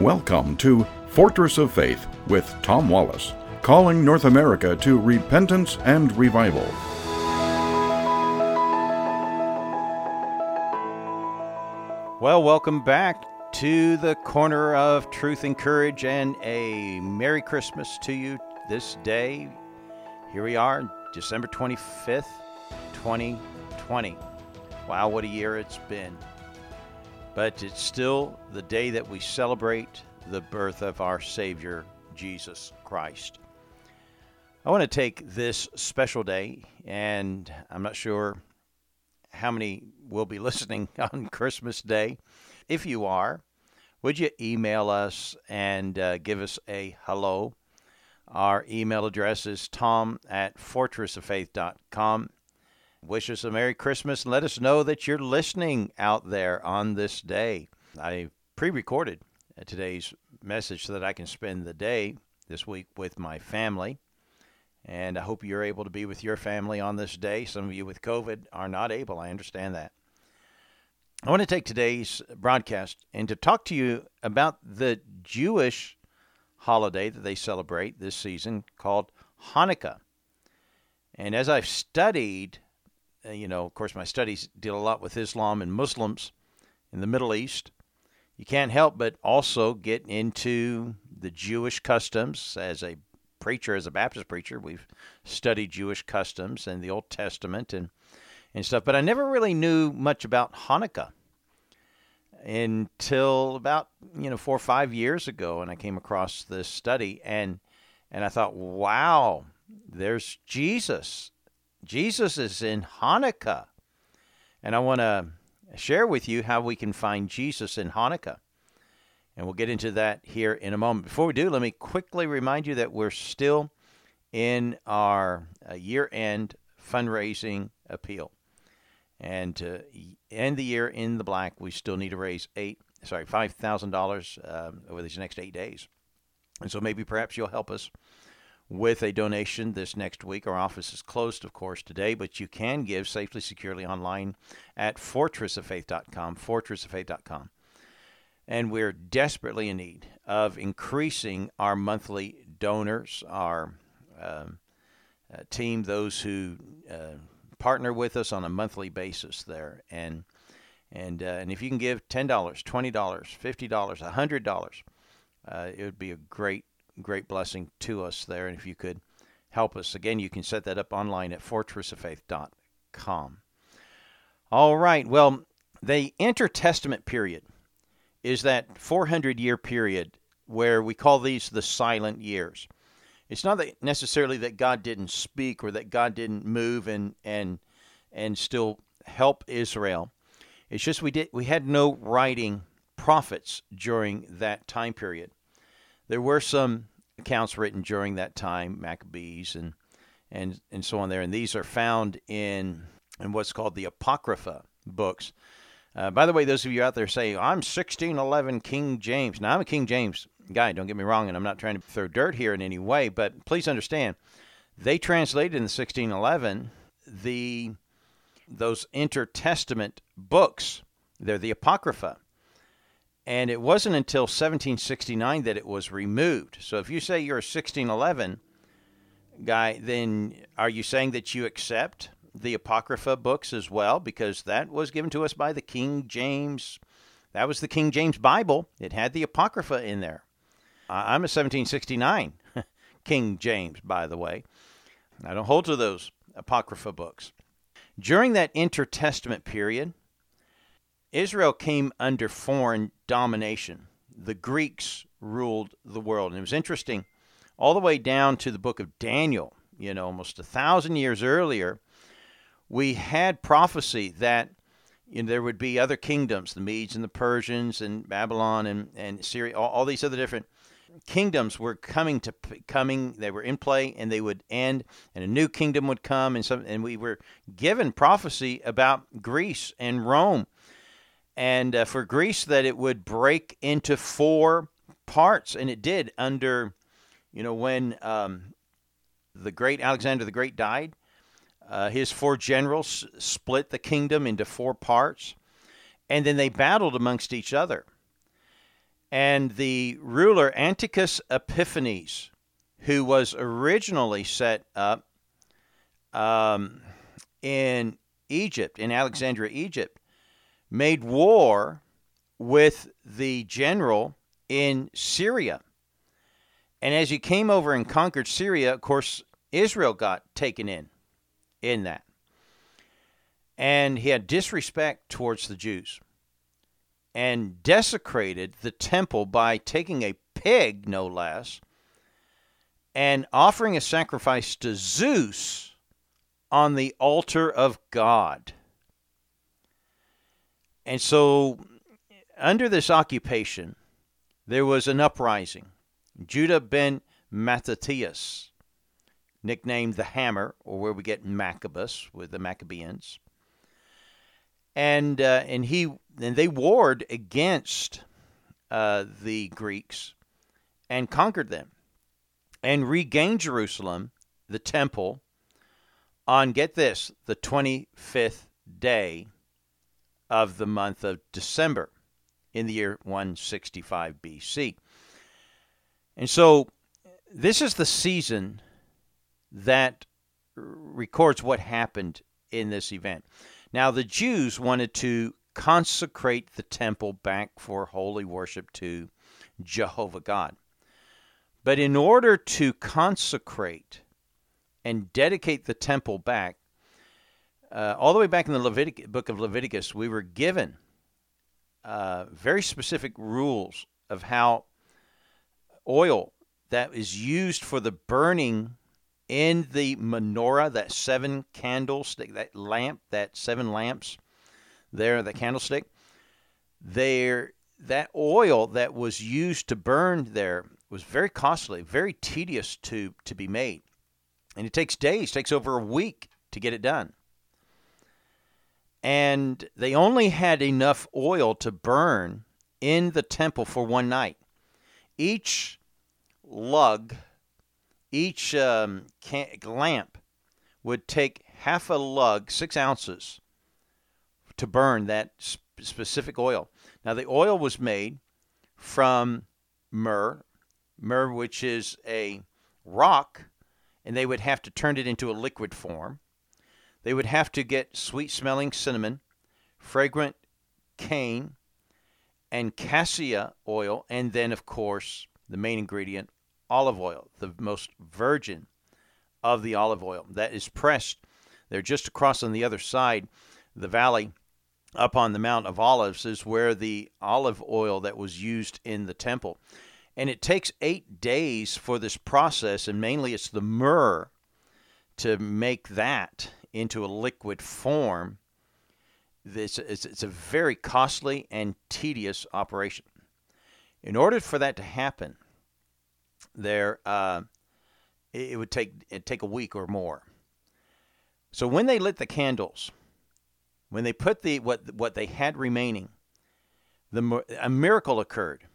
Welcome to Fortress of Faith with Tom Wallace, calling North America to repentance and revival. Well, welcome back to the corner of truth and courage, and a Merry Christmas to you this day. Here we are, December 25th, 2020. Wow, what a year it's been. But it's still the day that we celebrate the birth of our Savior, Jesus Christ. I want to take this special day, and I'm not sure how many will be listening on Christmas Day. If you are, would you email us and uh, give us a hello? Our email address is tom at fortressoffaith.com. Wish us a Merry Christmas and let us know that you're listening out there on this day. I pre recorded today's message so that I can spend the day this week with my family. And I hope you're able to be with your family on this day. Some of you with COVID are not able. I understand that. I want to take today's broadcast and to talk to you about the Jewish holiday that they celebrate this season called Hanukkah. And as I've studied Uh, you know, of course, my studies deal a lot with Islam and Muslims in the Middle East. You can't help but also get into the Jewish customs. As a preacher, as a Baptist preacher, we've studied Jewish customs and the Old Testament and, and stuff. But I never really knew much about Hanukkah until about you know four or five years ago, and I came across this study and and I thought, wow, there's Jesus Jesus is in Hanukkah. And I want to share with you how we can find Jesus in Hanukkah. And we'll get into that here in a moment. Before we do, let me quickly remind you that we're still in our uh, year end fundraising appeal. And to end the year in the black, we still need to raise eight, sorry, five thousand um, dollars over these next eight days. And so maybe perhaps you'll help us with a donation this next week. Our office is closed, of course, today, but you can give safely, securely online at fortressoffaith.com, fortressoffaith.com. And we're desperately in need of increasing our monthly donors, our um, uh, team, those who uh, partner with us on a monthly basis there. And and uh, and if you can give ten dollars, twenty dollars, fifty dollars, hundred dollars, uh, it would be a great great blessing to us there. And if you could help us, again, you can set that up online at fortressoffaith.com. All right. Well, the intertestament period is that 400 year period where we call these the silent years. It's not that necessarily that God didn't speak or that God didn't move and and and still help Israel. It's just we did we had no writing prophets during that time period. There were some accounts written during that time, Maccabees and and and so on there, and these are found in in what's called the Apocrypha books. Uh, by the way, those of you out there say I'm 1611 King James. Now I'm a King James guy. Don't get me wrong, and I'm not trying to throw dirt here in any way, but please understand, they translated in the 1611 the those intertestament books. They're the Apocrypha. And it wasn't until 1769 that it was removed. So if you say you're a 1611 guy, then are you saying that you accept the Apocrypha books as well? Because that was given to us by the King James. That was the King James Bible. It had the Apocrypha in there. I'm a 1769 King James, by the way. I don't hold to those Apocrypha books. During that intertestament period, Israel came under foreign domination. The Greeks ruled the world. And it was interesting, all the way down to the book of Daniel, you know, almost a thousand years earlier, we had prophecy that you know, there would be other kingdoms, the Medes and the Persians and Babylon and, and Syria, all, all these other different kingdoms were coming to coming they were in play and they would end and a new kingdom would come and some and we were given prophecy about Greece and Rome and uh, for Greece that it would break into four parts, and it did under, you know, when um, the great Alexander the Great died. Uh, his four generals split the kingdom into four parts, and then they battled amongst each other. And the ruler Antiochus Epiphanes, who was originally set up um, in Egypt, in Alexandria, Egypt, made war with the general in Syria. And as he came over and conquered Syria, of course, Israel got taken in in that. And he had disrespect towards the Jews and desecrated the temple by taking a pig, no less, and offering a sacrifice to Zeus on the altar of God. And so, under this occupation, there was an uprising. Judah ben Mattathias, nicknamed the Hammer, or where we get Maccabeus with the Maccabeans, and uh, and he and they warred against uh, the Greeks and conquered them and regained Jerusalem, the temple, on get this the 25th day of the month of December in the year 165 BC. And so this is the season that records what happened in this event. Now, the Jews wanted to consecrate the temple back for holy worship to Jehovah God. But in order to consecrate and dedicate the temple back, uh, all the way back in the Levitic- book of Leviticus, we were given uh, very specific rules of how oil that is used for the burning in the menorah, that seven candlestick, that lamp, that seven lamps there, the candlestick, there that oil that was used to burn there was very costly, very tedious to, to be made. And it takes days, takes over a week to get it done. And they only had enough oil to burn in the temple for one night. Each lug each um, can- lamp would take half a lug, six ounces, to burn that sp- specific oil. Now, the oil was made from myrrh, myrrh, which is a rock, and they would have to turn it into a liquid form. They would have to get sweet smelling cinnamon, fragrant cane, and cassia oil, and then, of course, the main ingredient, olive oil, the most virgin of the olive oil that is pressed. They're just across on the other side, the valley up on the Mount of Olives is where the olive oil that was used in the temple. And it takes eight days for this process, and mainly it's the myrrh to make that into a liquid form. This is, it's a very costly and tedious operation. In order for that to happen, there, uh, it, would take it take a week or more. So when they lit the candles, when they put the what what they had remaining, the a miracle occurred.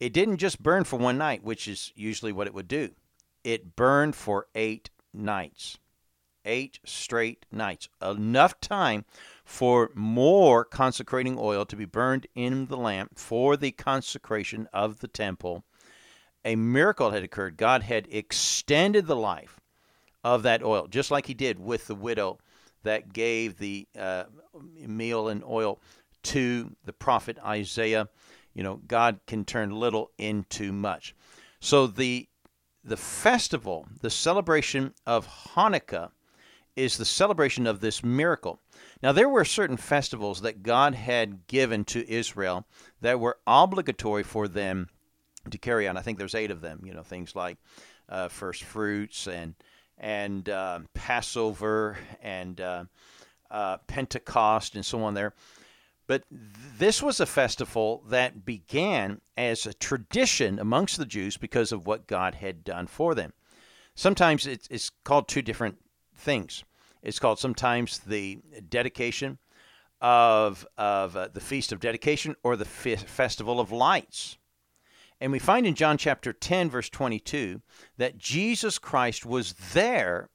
It didn't just burn for one night, which is usually what it would do. It burned for eight nights, eight straight nights, enough time for more consecrating oil to be burned in the lamp for the consecration of the temple a miracle had occurred. God had extended the life of that oil, just like He did with the widow that gave the uh, meal and oil to the prophet Isaiah. You know, God can turn little into much. So the the festival, the celebration of Hanukkah, is the celebration of this miracle. Now, there were certain festivals that God had given to Israel that were obligatory for them to carry on. I think there's eight of them. You know, things like uh, first fruits and and uh, Passover and uh, uh, Pentecost and so on. There, but this was a festival that began as a tradition amongst the Jews because of what God had done for them. Sometimes it's, it's called two different things. It's called sometimes the dedication of of uh, the feast of dedication or the festival of lights and we find in John chapter 10, verse 22, that Jesus Christ was there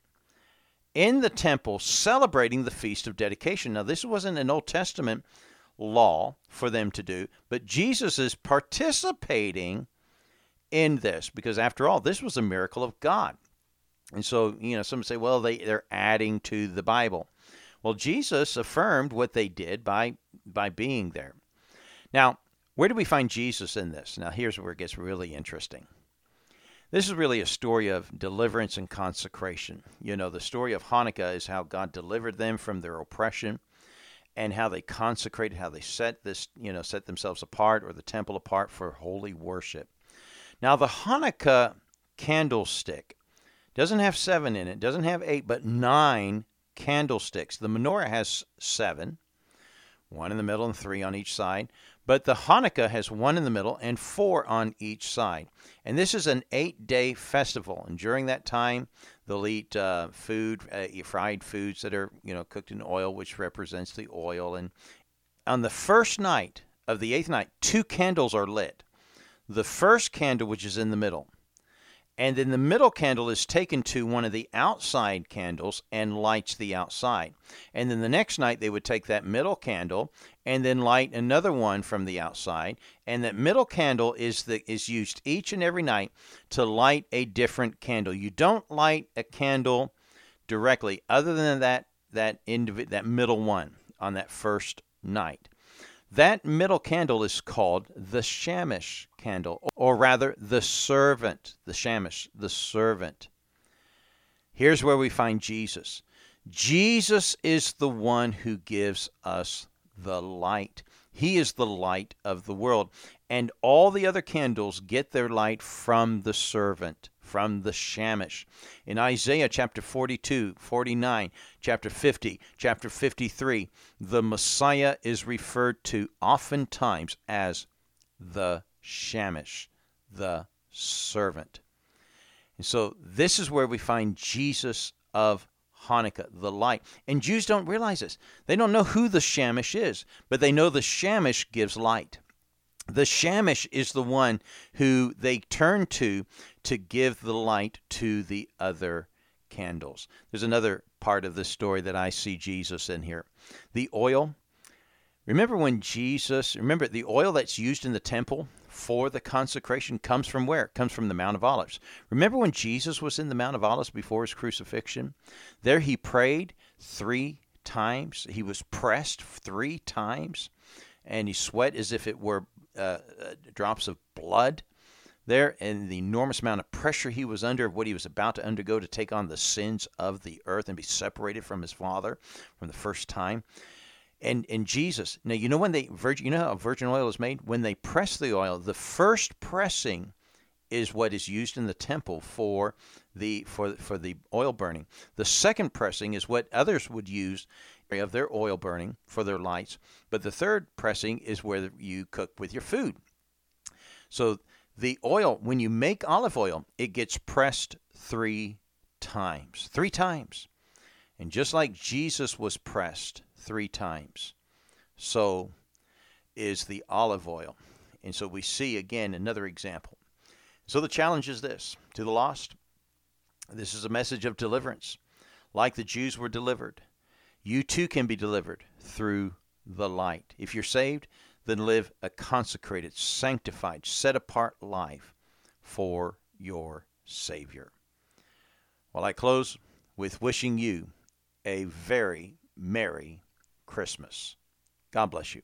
in the temple celebrating the Feast of Dedication. Now, this wasn't an Old Testament law for them to do, but Jesus is participating in this because after all, this was a miracle of God. And so, you know, some say, well, they, they're adding to the Bible. Well, Jesus affirmed what they did by by being there. Now, where do we find Jesus in this? Now, here's where it gets really interesting. This is really a story of deliverance and consecration. You know, the story of Hanukkah is how God delivered them from their oppression and how they consecrated, how they set this, you know, set themselves apart or the temple apart for holy worship. Now, the Hanukkah candlestick doesn't have seven in it, doesn't have eight, but nine candlesticks. The menorah has seven, one in the middle and three on each side. But the Hanukkah has one in the middle and four on each side. And this is an eight day festival. And during that time, they'll eat uh, food, uh, fried foods that are you know cooked in oil, which represents the oil. And on the first night of the eighth night, two candles are lit. The first candle, which is in the middle, and then the middle candle is taken to one of the outside candles and lights the outside. And then the next night they would take that middle candle and then light another one from the outside. And that middle candle is the is used each and every night to light a different candle. You don't light a candle directly other than that that indiv- that middle one on that first night. That middle candle is called the Shamash candle, or rather, the servant, the Shamash, the servant. Here's where we find Jesus. Jesus is the one who gives us the light. He is the light of the world. And all the other candles get their light from the servant from the Shamish. In Isaiah chapter 42, 49, chapter 50, chapter 53, the Messiah is referred to oftentimes as the Shamish, the servant. And so this is where we find Jesus of Hanukkah, the light. And Jews don't realize this. They don't know who the Shamish is, but they know the Shamish gives light. The Shamash is the one who they turn to to give the light to the other candles. There's another part of this story that I see Jesus in here. The oil. Remember when Jesus, remember the oil that's used in the temple for the consecration comes from where? It comes from the Mount of Olives. Remember when Jesus was in the Mount of Olives before his crucifixion? There he prayed three times. He was pressed three times and he sweat as if it were uh, uh, drops of blood there and the enormous amount of pressure he was under, of what he was about to undergo to take on the sins of the earth and be separated from his father from the first time. And and Jesus, now you know when they virgin, you know how virgin oil is made. When they press the oil, the first pressing is what is used in the temple for the for for the oil burning. The second pressing is what others would use of their oil burning for their lights. But the third pressing is where you cook with your food. So the oil, when you make olive oil, it gets pressed three times. Three times. And just like Jesus was pressed three times, so is the olive oil. And so we see again another example. So the challenge is this to the lost, this is a message of deliverance. Like the Jews were delivered, you too can be delivered through the light. If you're saved, then live a consecrated, sanctified, set apart life for your Savior. Well, I close with wishing you a very Merry Christmas. God bless you.